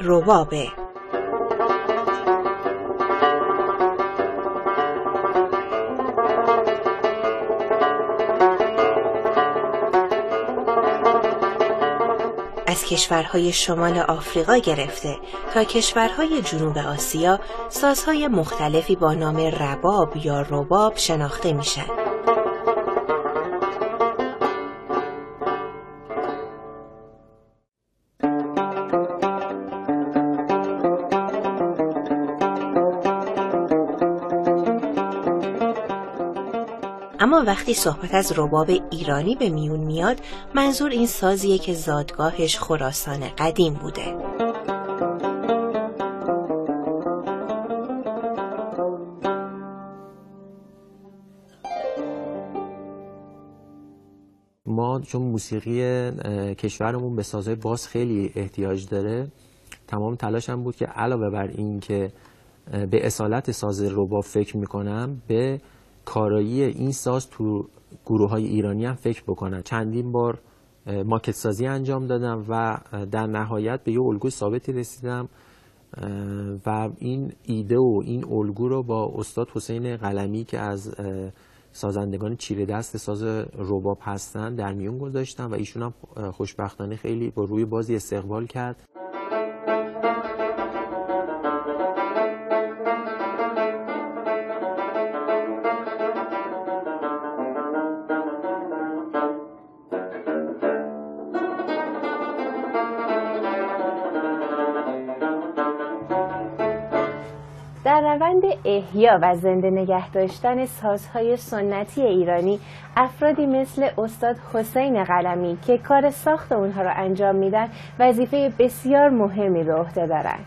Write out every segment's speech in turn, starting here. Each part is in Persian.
ربابه از کشورهای شمال آفریقا گرفته تا کشورهای جنوب آسیا سازهای مختلفی با نام رباب یا رباب شناخته میشن. اما وقتی صحبت از رباب ایرانی به میون میاد منظور این سازیه که زادگاهش خراسان قدیم بوده. ما چون موسیقی کشورمون به سازهای باز خیلی احتیاج داره تمام تلاشم بود که علاوه بر این که به اصالت ساز رباب فکر می‌کنم به کارایی این ساز تو گروه های ایرانی هم فکر بکنن. چندین بار ماکت سازی انجام دادم و در نهایت به یه الگوی ثابتی رسیدم و این ایده و این الگو رو با استاد حسین قلمی که از سازندگان چیره دست ساز روباب هستن در میون گذاشتم و ایشون هم خوشبختانه خیلی با روی بازی استقبال کرد. در روند احیا و زنده نگه داشتن سازهای سنتی ایرانی افرادی مثل استاد حسین قلمی که کار ساخت اونها را انجام میدن وظیفه بسیار مهمی به عهده دارند.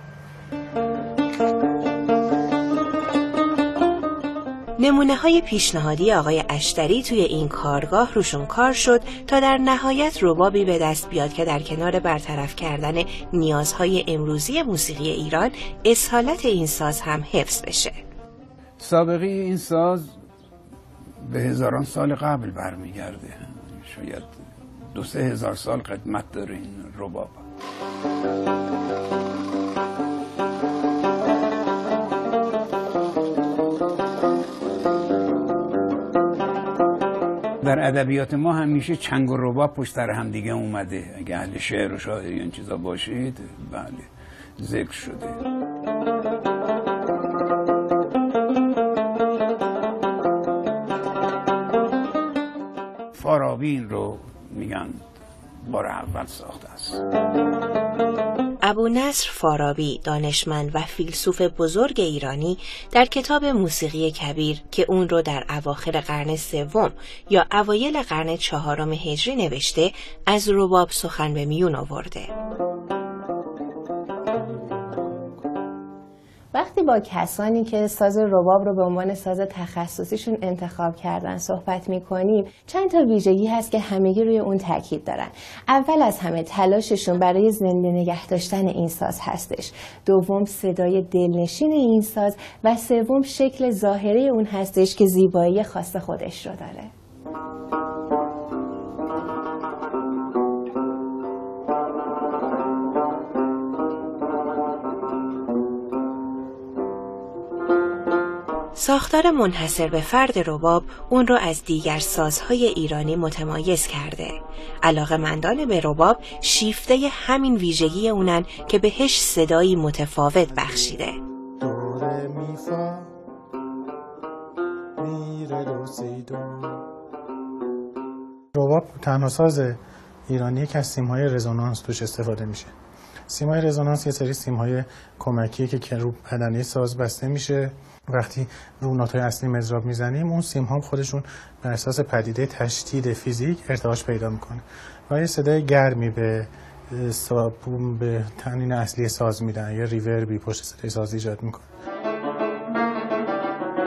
نمونه های پیشنهادی آقای اشتری توی این کارگاه روشون کار شد تا در نهایت ربابی به دست بیاد که در کنار برطرف کردن نیازهای امروزی موسیقی ایران اصالت این ساز هم حفظ بشه. سابقه این ساز به هزاران سال قبل برمیگرده. شاید دو سه هزار سال قدمت داره این رباب. در ادبیات ما همیشه چنگ و رباب پشت سر هم دیگه اومده. اگه اهل شعر و شاعری این چیزا باشید بله ذکر شده. فارابین رو میگن بار اول ساخته است. ابو نصر فارابی دانشمند و فیلسوف بزرگ ایرانی در کتاب موسیقی کبیر که اون رو در اواخر قرن سوم یا اوایل قرن چهارم هجری نوشته از رباب سخن به میون آورده. با کسانی که ساز رباب رو به عنوان ساز تخصصیشون انتخاب کردن صحبت می‌کنیم چند تا ویژگی هست که همگی روی اون تاکید دارن. اول از همه تلاششون برای زنده نگه داشتن این ساز هستش. دوم صدای دلنشین این ساز و سوم شکل ظاهری اون هستش که زیبایی خاص خودش رو داره. ساختار منحصر به فرد رباب اون رو از دیگر سازهای ایرانی متمایز کرده. علاقه مندان به رباب شیفته همین ویژگی اونن که بهش صدایی متفاوت بخشیده. رباب تنها ساز ایرانی که از سیمهای رزونانس توش استفاده میشه. سیمای رزونانس یه سری سیمهای کمکیه که رو بدنه ساز بسته میشه. وقتی رو ناتای اصلی مزراب می‌زنیم اون سیم ها خودشون بر اساس پدیده تشدید فیزیک ارتعاش پیدا می‌کنه و یه صدای گرمی به به تنین اصلی ساز میدن یه ریوربی پشت صدای ساز ایجاد می‌کنه.